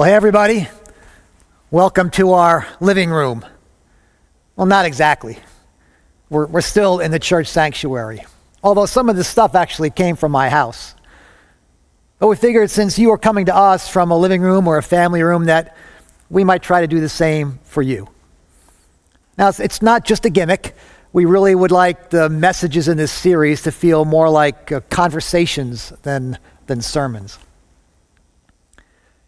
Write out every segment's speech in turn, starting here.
Well, hey, everybody. Welcome to our living room. Well, not exactly. We're, we're still in the church sanctuary, although some of this stuff actually came from my house. But we figured since you are coming to us from a living room or a family room, that we might try to do the same for you. Now, it's, it's not just a gimmick. We really would like the messages in this series to feel more like uh, conversations than, than sermons.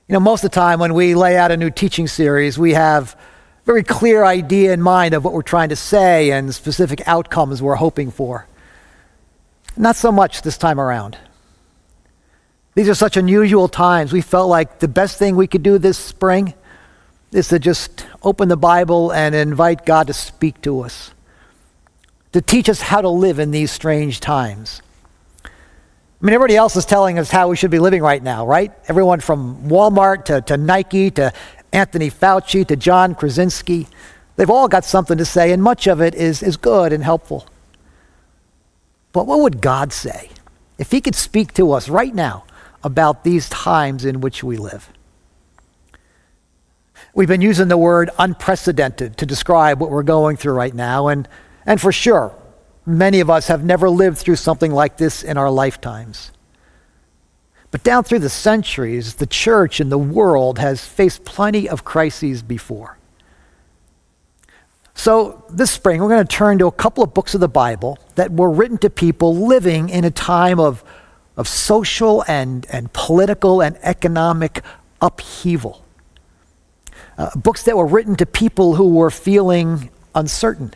You know, most of the time when we lay out a new teaching series, we have a very clear idea in mind of what we're trying to say and specific outcomes we're hoping for. Not so much this time around. These are such unusual times. We felt like the best thing we could do this spring is to just open the Bible and invite God to speak to us, to teach us how to live in these strange times. I mean, everybody else is telling us how we should be living right now, right? Everyone from Walmart to, to Nike to Anthony Fauci to John Krasinski. They've all got something to say, and much of it is, is good and helpful. But what would God say if He could speak to us right now about these times in which we live? We've been using the word unprecedented to describe what we're going through right now, and, and for sure, Many of us have never lived through something like this in our lifetimes. But down through the centuries, the church and the world has faced plenty of crises before. So, this spring, we're going to turn to a couple of books of the Bible that were written to people living in a time of, of social and, and political and economic upheaval. Uh, books that were written to people who were feeling uncertain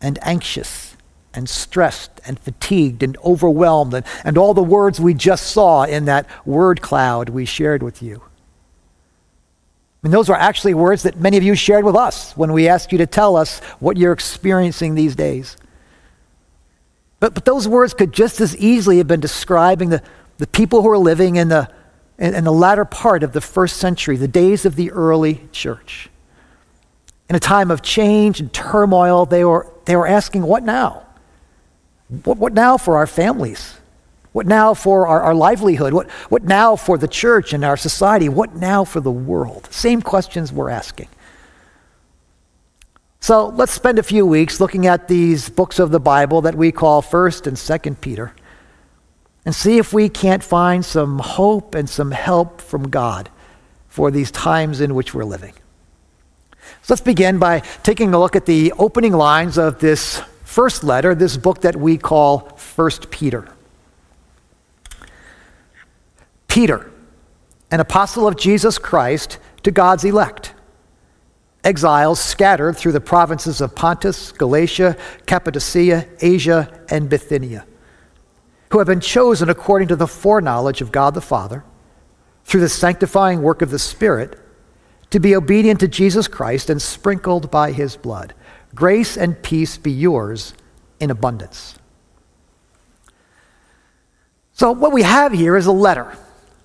and anxious and stressed and fatigued and overwhelmed, and, and all the words we just saw in that word cloud we shared with you. Mean, those were actually words that many of you shared with us when we asked you to tell us what you're experiencing these days. But, but those words could just as easily have been describing the, the people who are living in the, in, in the latter part of the first century, the days of the early church. In a time of change and turmoil, they were, they were asking, What now? What, what now for our families? What now for our, our livelihood? What, what now for the church and our society? What now for the world? Same questions we're asking. So let's spend a few weeks looking at these books of the Bible that we call 1st and 2nd Peter and see if we can't find some hope and some help from God for these times in which we're living. So let's begin by taking a look at the opening lines of this first letter, this book that we call First Peter. Peter, an apostle of Jesus Christ to God's elect, exiles scattered through the provinces of Pontus, Galatia, Cappadocia, Asia, and Bithynia, who have been chosen according to the foreknowledge of God the Father, through the sanctifying work of the Spirit, to be obedient to Jesus Christ and sprinkled by his blood. Grace and peace be yours in abundance. So, what we have here is a letter,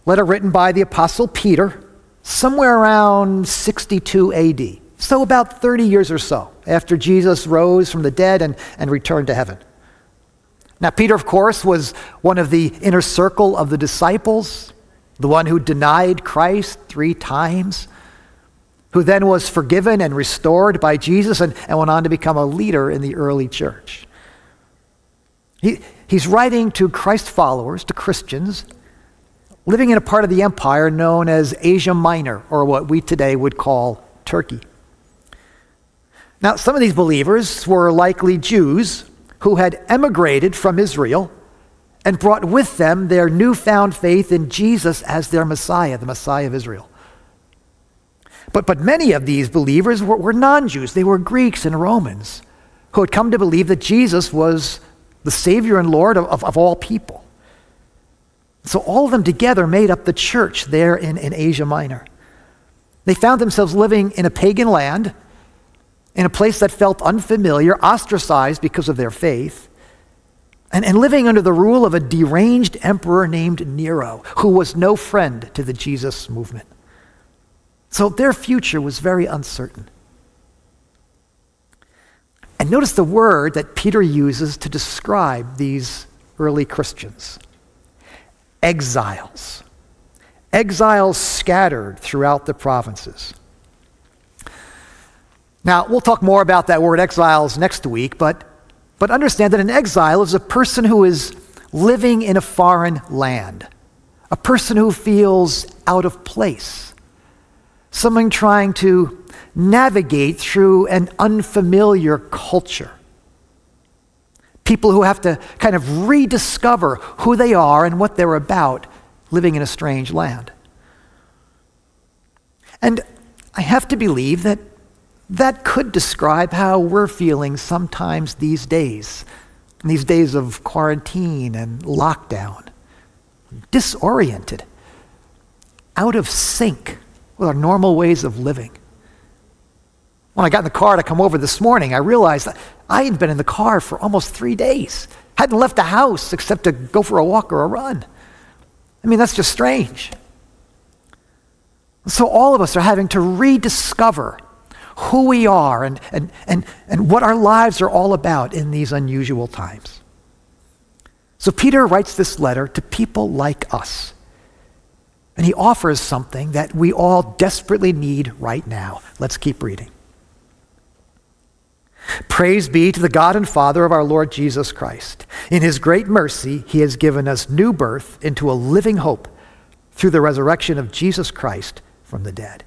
letter written by the Apostle Peter somewhere around 62 AD. So, about 30 years or so after Jesus rose from the dead and, and returned to heaven. Now, Peter, of course, was one of the inner circle of the disciples, the one who denied Christ three times who then was forgiven and restored by Jesus and, and went on to become a leader in the early church. He, he's writing to Christ followers, to Christians, living in a part of the empire known as Asia Minor, or what we today would call Turkey. Now, some of these believers were likely Jews who had emigrated from Israel and brought with them their newfound faith in Jesus as their Messiah, the Messiah of Israel. But, but many of these believers were, were non Jews. They were Greeks and Romans who had come to believe that Jesus was the Savior and Lord of, of, of all people. So all of them together made up the church there in, in Asia Minor. They found themselves living in a pagan land, in a place that felt unfamiliar, ostracized because of their faith, and, and living under the rule of a deranged emperor named Nero, who was no friend to the Jesus movement. So their future was very uncertain. And notice the word that Peter uses to describe these early Christians exiles. exiles scattered throughout the provinces. Now, we'll talk more about that word exiles next week, but, but understand that an exile is a person who is living in a foreign land, a person who feels out of place, someone trying to navigate through an unfamiliar culture. People who have to kind of rediscover who they are and what they're about living in a strange land. And I have to believe that that could describe how we're feeling sometimes these days, these days of quarantine and lockdown. Disoriented, out of sync with our normal ways of living. When I got in the car to come over this morning, I realized that I hadn't been in the car for almost three days. Hadn't left the house except to go for a walk or a run. I mean, that's just strange. So all of us are having to rediscover who we are and, and, and, and what our lives are all about in these unusual times. So Peter writes this letter to people like us. And he offers something that we all desperately need right now. Let's keep reading. Praise be to the God and Father of our Lord Jesus Christ. In his great mercy, he has given us new birth into a living hope through the resurrection of Jesus Christ from the dead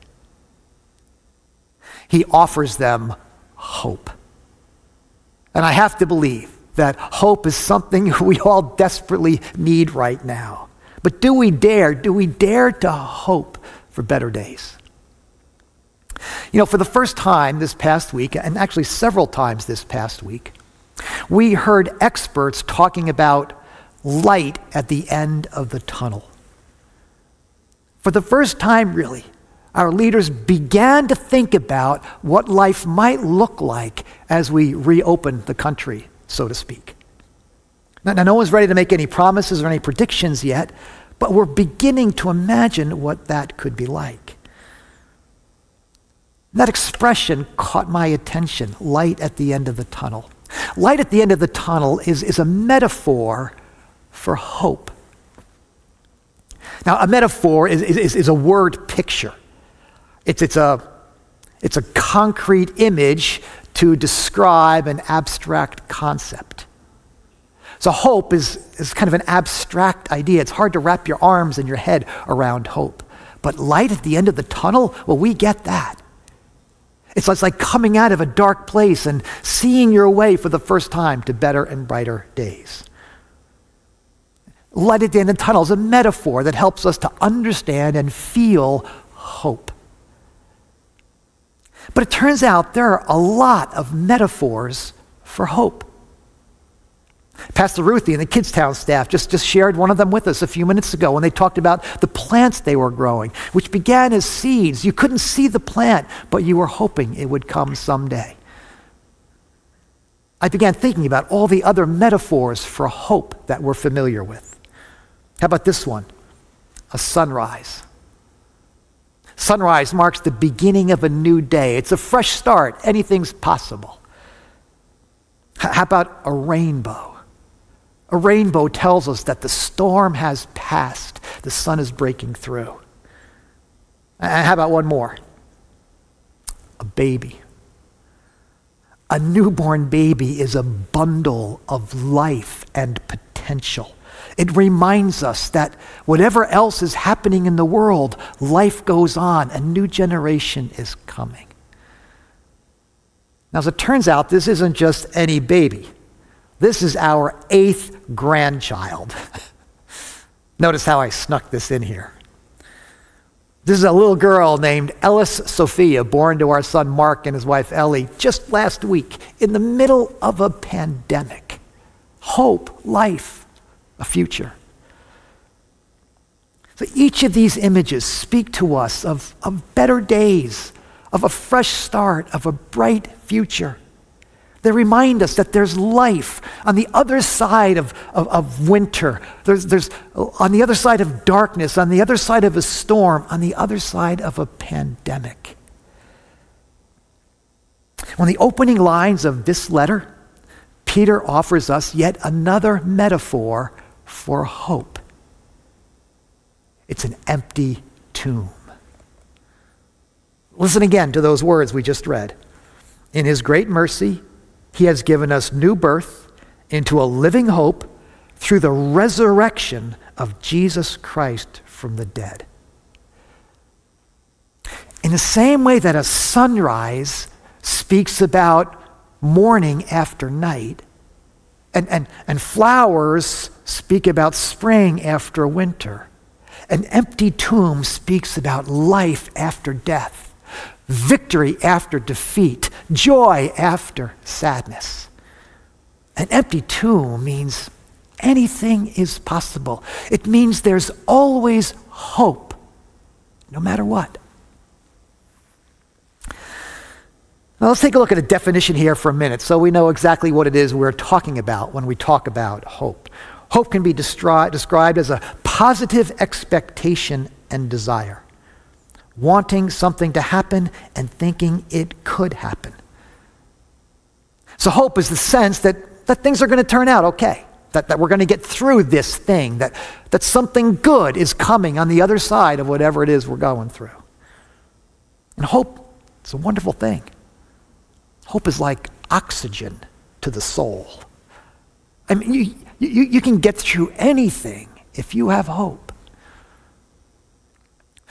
he offers them hope. And I have to believe that hope is something we all desperately need right now. But do we dare, do we dare to hope for better days? You know, for the first time this past week, and actually several times this past week, we heard experts talking about light at the end of the tunnel. For the first time, really, our leaders began to think about what life might look like as we reopen the country, so to speak. Now, now, no one's ready to make any promises or any predictions yet, but we're beginning to imagine what that could be like. That expression caught my attention light at the end of the tunnel. Light at the end of the tunnel is, is a metaphor for hope. Now, a metaphor is, is, is a word picture. It's, it's, a, it's a concrete image to describe an abstract concept. So, hope is, is kind of an abstract idea. It's hard to wrap your arms and your head around hope. But light at the end of the tunnel, well, we get that. It's like coming out of a dark place and seeing your way for the first time to better and brighter days. Light at the end of the tunnel is a metaphor that helps us to understand and feel hope. But it turns out there are a lot of metaphors for hope. Pastor Ruthie and the Kidstown staff just, just shared one of them with us a few minutes ago when they talked about the plants they were growing, which began as seeds. You couldn't see the plant, but you were hoping it would come someday. I began thinking about all the other metaphors for hope that we're familiar with. How about this one? A sunrise. Sunrise marks the beginning of a new day. It's a fresh start. Anything's possible. How about a rainbow? A rainbow tells us that the storm has passed, the sun is breaking through. And how about one more? A baby. A newborn baby is a bundle of life and potential. It reminds us that whatever else is happening in the world, life goes on. A new generation is coming. Now, as it turns out, this isn't just any baby. This is our eighth grandchild. Notice how I snuck this in here. This is a little girl named Ellis Sophia, born to our son Mark and his wife Ellie just last week in the middle of a pandemic. Hope, life, a future. So each of these images speak to us of, of better days, of a fresh start, of a bright future. They remind us that there's life on the other side of, of, of, winter. There's, there's on the other side of darkness, on the other side of a storm, on the other side of a pandemic. When the opening lines of this letter, Peter offers us yet another metaphor for hope. it's an empty tomb. Listen again to those words we just read. In his great mercy, he has given us new birth into a living hope through the resurrection of Jesus Christ from the dead. In the same way that a sunrise speaks about morning after night, and, and, and flowers speak about spring after winter, an empty tomb speaks about life after death, victory after defeat, joy after sadness. An empty tomb means anything is possible. It means there's always hope, no matter what. Now, let's take a look at a definition here for a minute so we know exactly what it is we're talking about when we talk about hope. Hope can be destri- described as a positive expectation and desire, wanting something to happen and thinking it could happen. So, hope is the sense that, that things are going to turn out okay, that, that we're going to get through this thing, that, that something good is coming on the other side of whatever it is we're going through. And hope is a wonderful thing. Hope is like oxygen to the soul. I mean, you, you, you can get through anything if you have hope.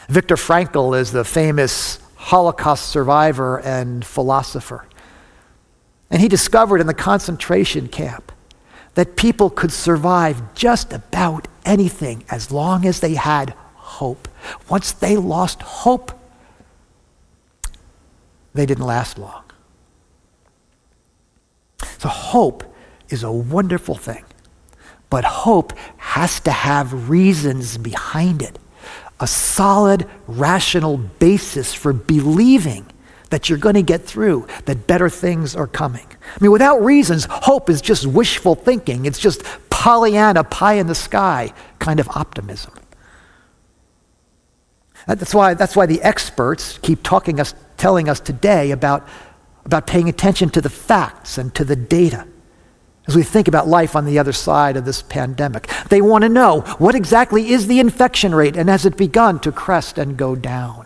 Viktor Frankl is the famous Holocaust survivor and philosopher. And he discovered in the concentration camp that people could survive just about anything as long as they had hope. Once they lost hope, they didn't last long. So, hope is a wonderful thing. But hope has to have reasons behind it, a solid, rational basis for believing that you're going to get through, that better things are coming. I mean, without reasons, hope is just wishful thinking. It's just Pollyanna, pie in the sky kind of optimism. That's why, that's why the experts keep talking us, telling us today about about paying attention to the facts and to the data as we think about life on the other side of this pandemic. They want to know what exactly is the infection rate and has it begun to crest and go down?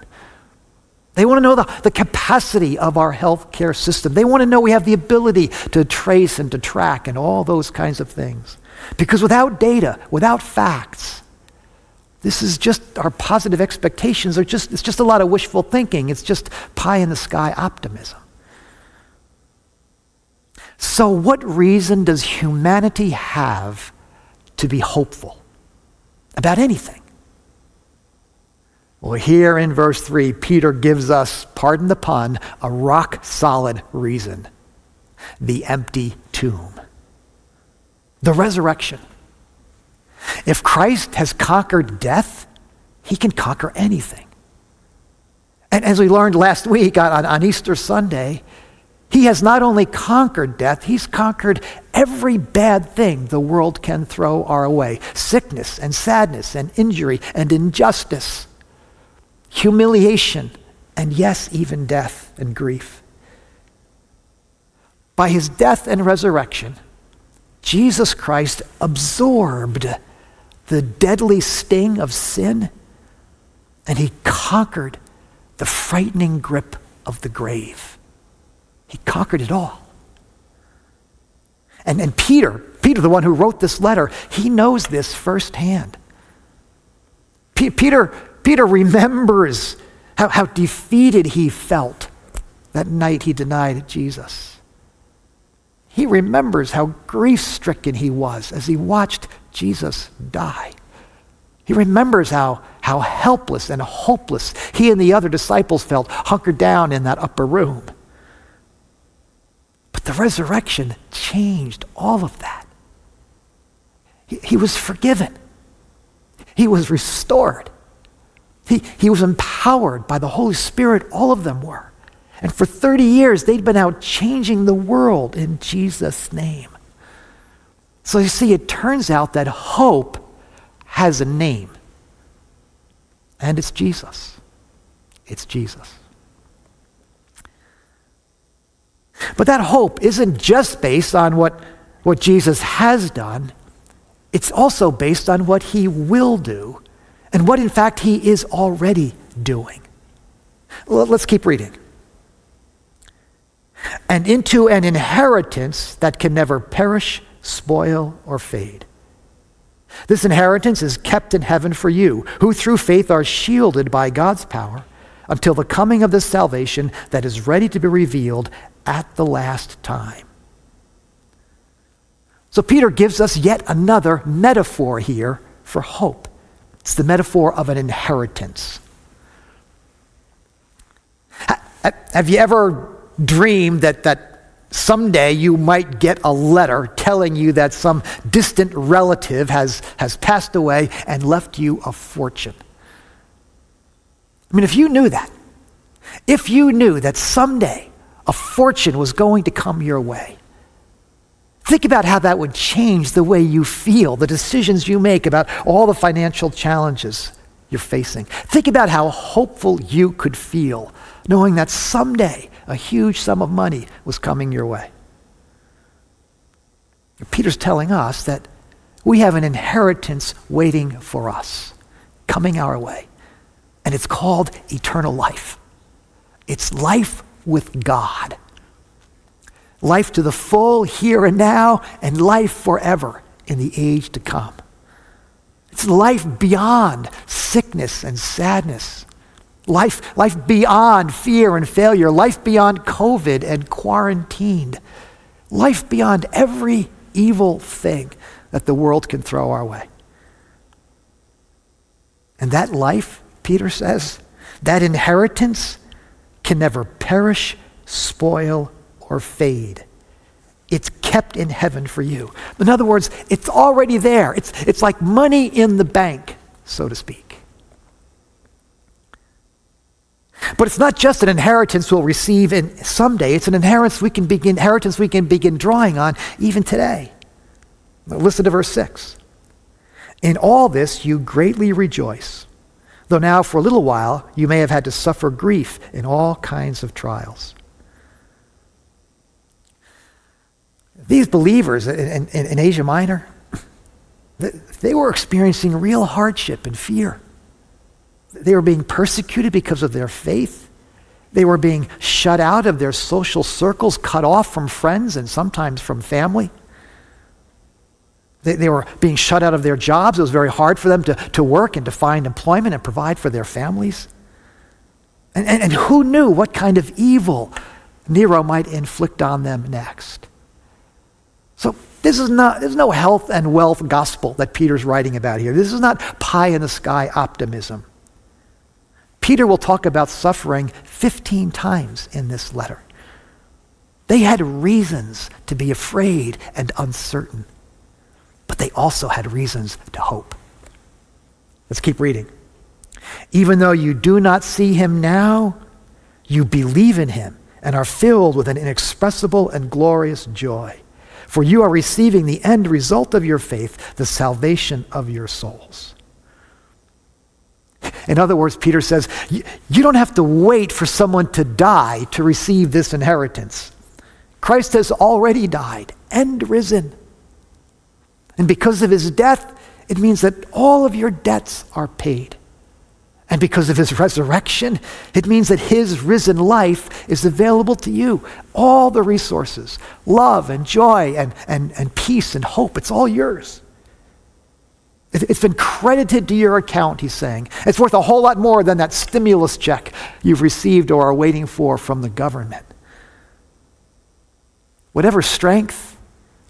They want to know the, the capacity of our healthcare system. They want to know we have the ability to trace and to track and all those kinds of things. Because without data, without facts, this is just our positive expectations are just it's just a lot of wishful thinking. It's just pie in the sky optimism. So, what reason does humanity have to be hopeful about anything? Well, here in verse 3, Peter gives us, pardon the pun, a rock solid reason the empty tomb, the resurrection. If Christ has conquered death, he can conquer anything. And as we learned last week on, on Easter Sunday, he has not only conquered death, he's conquered every bad thing the world can throw our way sickness and sadness and injury and injustice, humiliation, and yes, even death and grief. By his death and resurrection, Jesus Christ absorbed the deadly sting of sin and he conquered the frightening grip of the grave. He conquered it all. And, and Peter, Peter, the one who wrote this letter, he knows this firsthand. P- Peter, Peter remembers how, how defeated he felt that night he denied Jesus. He remembers how grief stricken he was as he watched Jesus die. He remembers how, how helpless and hopeless he and the other disciples felt hunkered down in that upper room. But the resurrection changed all of that. He, he was forgiven, he was restored, he, he was empowered by the Holy Spirit. All of them were. And for 30 years, they'd been out changing the world in Jesus' name. So you see, it turns out that hope has a name, and it's Jesus. It's Jesus. But that hope isn't just based on what, what Jesus has done, it's also based on what he will do and what in fact he is already doing. Let's keep reading. And into an inheritance that can never perish, spoil, or fade. This inheritance is kept in heaven for you, who through faith are shielded by God's power until the coming of this salvation that is ready to be revealed at the last time. So Peter gives us yet another metaphor here for hope. It's the metaphor of an inheritance. Have you ever dreamed that, that someday you might get a letter telling you that some distant relative has, has passed away and left you a fortune? I mean, if you knew that, if you knew that someday a fortune was going to come your way, think about how that would change the way you feel, the decisions you make about all the financial challenges you're facing. Think about how hopeful you could feel knowing that someday a huge sum of money was coming your way. Peter's telling us that we have an inheritance waiting for us, coming our way. And it's called eternal life. It's life with God. Life to the full here and now, and life forever in the age to come. It's life beyond sickness and sadness. Life, life beyond fear and failure. Life beyond COVID and quarantined. Life beyond every evil thing that the world can throw our way. And that life Peter says, that inheritance can never perish, spoil, or fade. It's kept in heaven for you. In other words, it's already there. It's, it's like money in the bank, so to speak. But it's not just an inheritance we'll receive in someday. It's an inheritance we can begin, inheritance we can begin drawing on even today. Listen to verse 6. In all this you greatly rejoice though now for a little while you may have had to suffer grief in all kinds of trials. These believers in, in, in Asia Minor, they were experiencing real hardship and fear. They were being persecuted because of their faith. They were being shut out of their social circles, cut off from friends and sometimes from family. They, they were being shut out of their jobs. It was very hard for them to, to work and to find employment and provide for their families. And, and, and who knew what kind of evil Nero might inflict on them next? So this is not, there's no health and wealth gospel that Peter's writing about here. This is not pie in the sky optimism. Peter will talk about suffering 15 times in this letter. They had reasons to be afraid and uncertain but they also had reasons to hope. Let's keep reading. Even though you do not see him now, you believe in him and are filled with an inexpressible and glorious joy. For you are receiving the end result of your faith, the salvation of your souls. In other words, Peter says, you don't have to wait for someone to die to receive this inheritance. Christ has already died and risen. And because of his death, it means that all of your debts are paid. And because of his resurrection, it means that his risen life is available to you. All the resources, love and joy and, and, and peace and hope, it's all yours. It's been credited to your account, he's saying. It's worth a whole lot more than that stimulus check you've received or are waiting for from the government. Whatever strength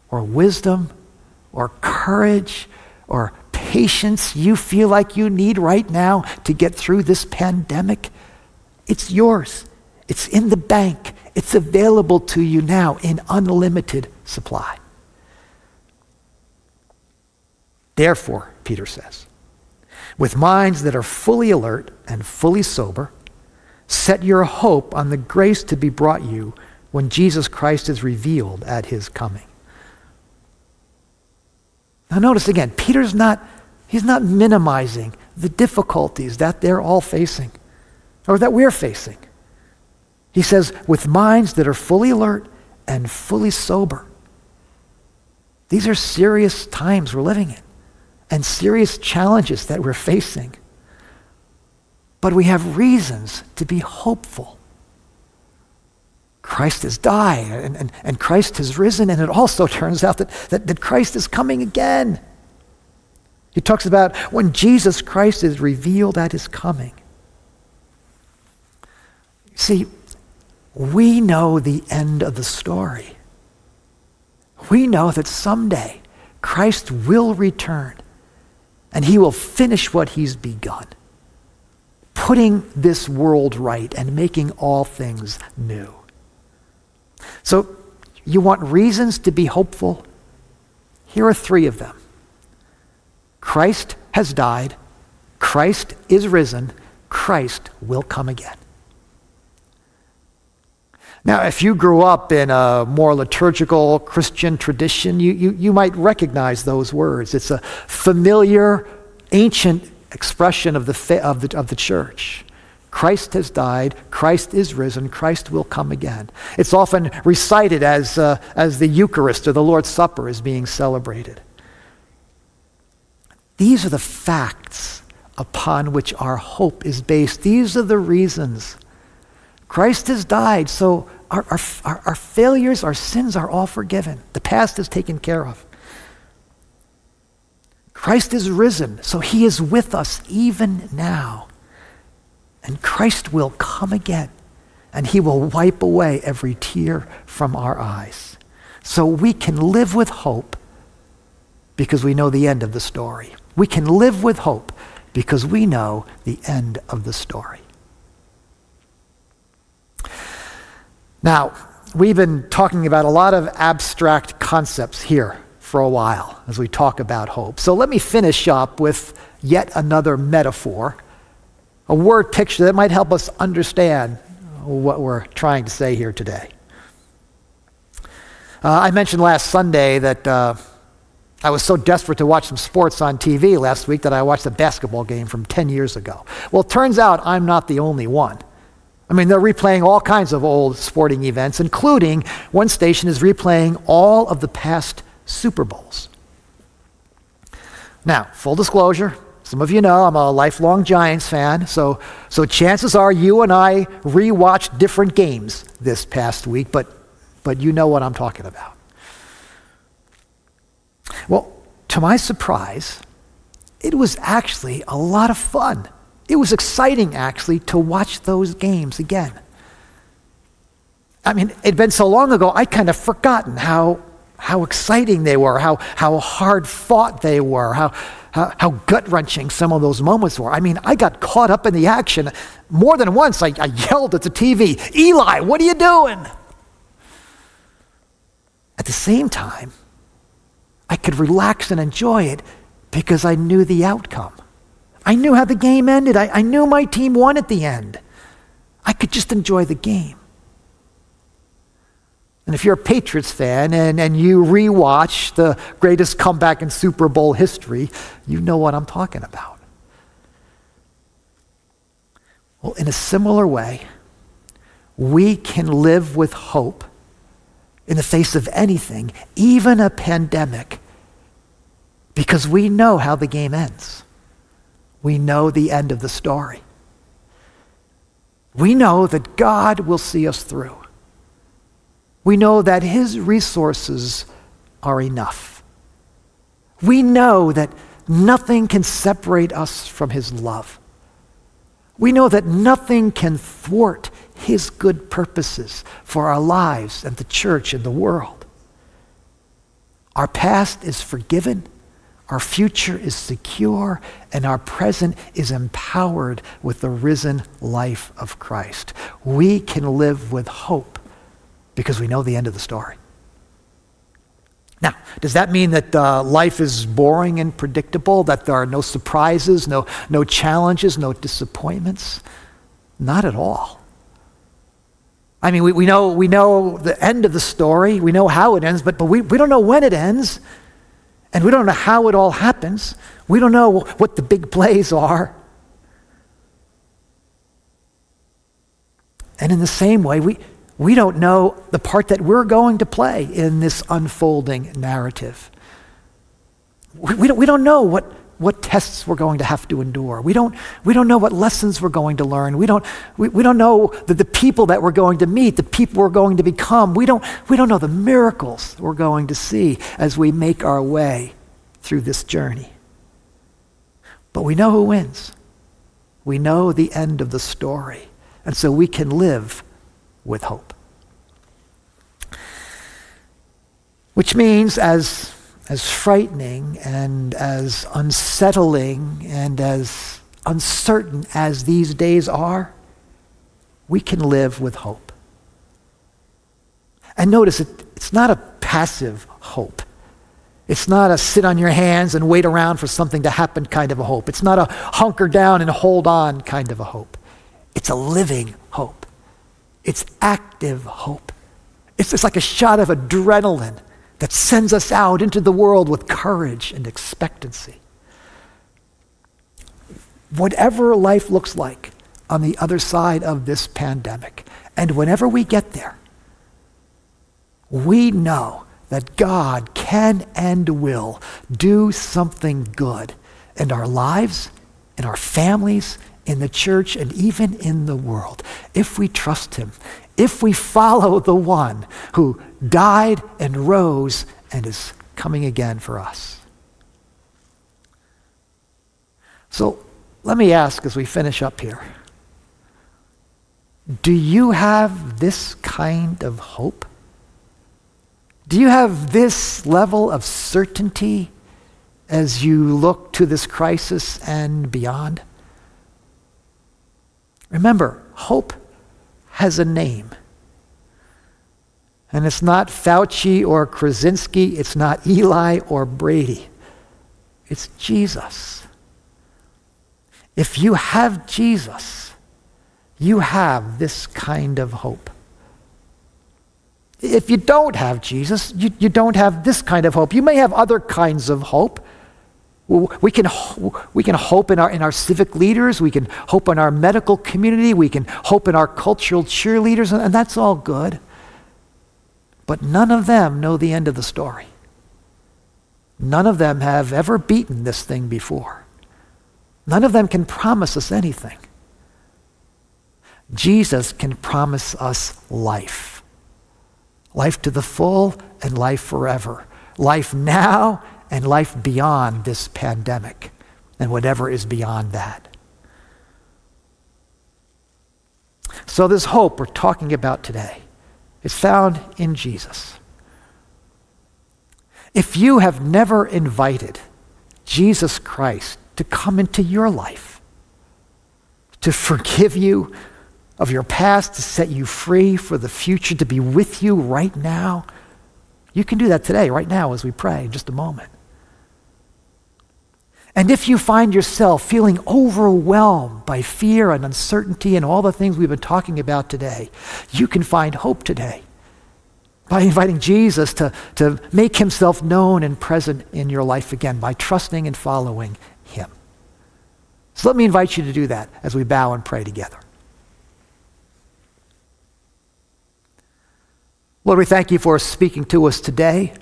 or wisdom or courage or patience you feel like you need right now to get through this pandemic, it's yours. It's in the bank. It's available to you now in unlimited supply. Therefore, Peter says, with minds that are fully alert and fully sober, set your hope on the grace to be brought you when Jesus Christ is revealed at his coming. Now notice again, Peter's not, he's not minimizing the difficulties that they're all facing or that we're facing. He says, with minds that are fully alert and fully sober. These are serious times we're living in and serious challenges that we're facing. but we have reasons to be hopeful. Christ has died and, and, and Christ has risen, and it also turns out that, that, that Christ is coming again. He talks about when Jesus Christ is revealed at his coming. See, we know the end of the story. We know that someday Christ will return and he will finish what he's begun, putting this world right and making all things new. So, you want reasons to be hopeful? Here are three of them Christ has died, Christ is risen, Christ will come again. Now, if you grew up in a more liturgical Christian tradition, you, you, you might recognize those words. It's a familiar, ancient expression of the, of, the, of the church. Christ has died, Christ is risen, Christ will come again. It's often recited as, uh, as the Eucharist or the Lord's Supper is being celebrated. These are the facts upon which our hope is based. These are the reasons. Christ has died, so our, our, our, failures, our sins are all forgiven. The past is taken care of. Christ is risen, so he is with us even now. And Christ will come again, and he will wipe away every tear from our eyes. So we can live with hope because we know the end of the story. We can live with hope because we know the end of the story. Now, we've been talking about a lot of abstract concepts here for a while as we talk about hope. So let me finish up with yet another metaphor, a word picture that might help us understand what we're trying to say here today. Uh, I mentioned last Sunday that. Uh, I was so desperate to watch some sports on TV last week that I watched a basketball game from 10 years ago. Well, it turns out I'm not the only one. I mean, they're replaying all kinds of old sporting events, including one station is replaying all of the past Super Bowls. Now, full disclosure, some of you know I'm a lifelong Giants fan, so, so chances are you and I rewatched different games this past week, but, but you know what I'm talking about. Well, to my surprise, it was actually a lot of fun. It was exciting, actually, to watch those games again. I mean, it'd been so long ago, I'd kind of forgotten how, how exciting they were, how, how hard fought they were, how, how, how gut wrenching some of those moments were. I mean, I got caught up in the action. More than once, I, I yelled at the TV, Eli, what are you doing? At the same time, I could relax and enjoy it because I knew the outcome. I knew how the game ended. I, I knew my team won at the end. I could just enjoy the game. And if you're a Patriots fan and, and you rewatch the greatest comeback in Super Bowl history, you know what I'm talking about. Well, in a similar way, we can live with hope in the face of anything, even a pandemic, because we know how the game ends. We know the end of the story. We know that God will see us through. We know that His resources are enough. We know that nothing can separate us from His love. We know that nothing can thwart his good purposes for our lives and the church and the world. Our past is forgiven, our future is secure, and our present is empowered with the risen life of Christ. We can live with hope because we know the end of the story. Now, does that mean that uh, life is boring and predictable, that there are no surprises, no, no challenges, no disappointments? Not at all. I mean, we, we, know, we know the end of the story, we know how it ends, but, but we, we don't know when it ends, and we don't know how it all happens. We don't know what the big plays are. And in the same way, we, we don't know the part that we're going to play in this unfolding narrative. We, we, don't, we don't know what, what tests we're going to have to endure. We don't, we don't know what lessons we're going to learn. We don't, we, we don't know the, the people that we're going to meet, the people we're going to become. We don't, we don't know the miracles we're going to see as we make our way through this journey. But we know who wins. We know the end of the story. And so we can live with hope. Which means, as, as frightening and as unsettling and as uncertain as these days are, we can live with hope. And notice, it, it's not a passive hope. It's not a sit on your hands and wait around for something to happen kind of a hope. It's not a hunker down and hold on kind of a hope. It's a living hope. It's active hope. It's, it's like a shot of adrenaline that sends us out into the world with courage and expectancy. Whatever life looks like on the other side of this pandemic, and whenever we get there, we know that God can and will do something good in our lives, in our families, in the church, and even in the world if we trust Him, if we follow the one who died and rose and is coming again for us. So let me ask as we finish up here do you have this kind of hope? Do you have this level of certainty as you look to this crisis and beyond? Remember, hope has a name. And it's not Fauci or Krasinski, it's not Eli or Brady. It's Jesus. If you have Jesus, you have this kind of hope. If you don't have Jesus, you, you don't have this kind of hope. You may have other kinds of hope. We can, we can hope in our, in our civic leaders. We can hope in our medical community. We can hope in our cultural cheerleaders, and, that's all good. But none of them know the end of the story. None of them have ever beaten this thing before. None of them can promise us anything. Jesus can promise us life. Life to the full and life forever. Life now and life beyond this pandemic and whatever is beyond that. So, this hope we're talking about today is found in Jesus. If you have never invited Jesus Christ to come into your life, to forgive you of your past, to set you free for the future, to be with you right now, you can do that today, right now, as we pray in just a moment. And if you find yourself feeling overwhelmed by fear and uncertainty and all the things we've been talking about today, you can find hope today by inviting Jesus to, to make himself known and present in your life again, by trusting and following him. So let me invite you to do that as we bow and pray together. Lord, we thank you for speaking to us today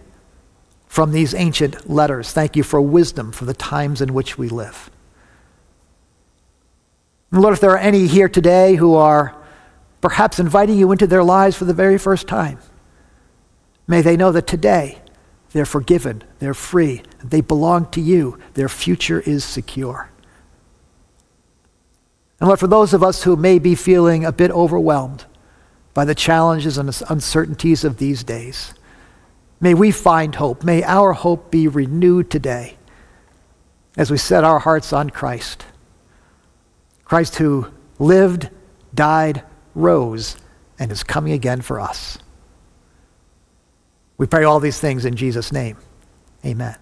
from these ancient letters. Thank you for wisdom for the times in which we live. And Lord, if there are any here today who are perhaps inviting you into their lives for the very first time, may they know that today they're forgiven, they're free, they belong to you, their future is secure. And Lord, for those of us who may be feeling a bit overwhelmed by the challenges and uncertainties of these days, May we find hope. May our hope be renewed today as we set our hearts on Christ. Christ who lived, died, rose, and is coming again for us. We pray all these things in Jesus' name. Amen.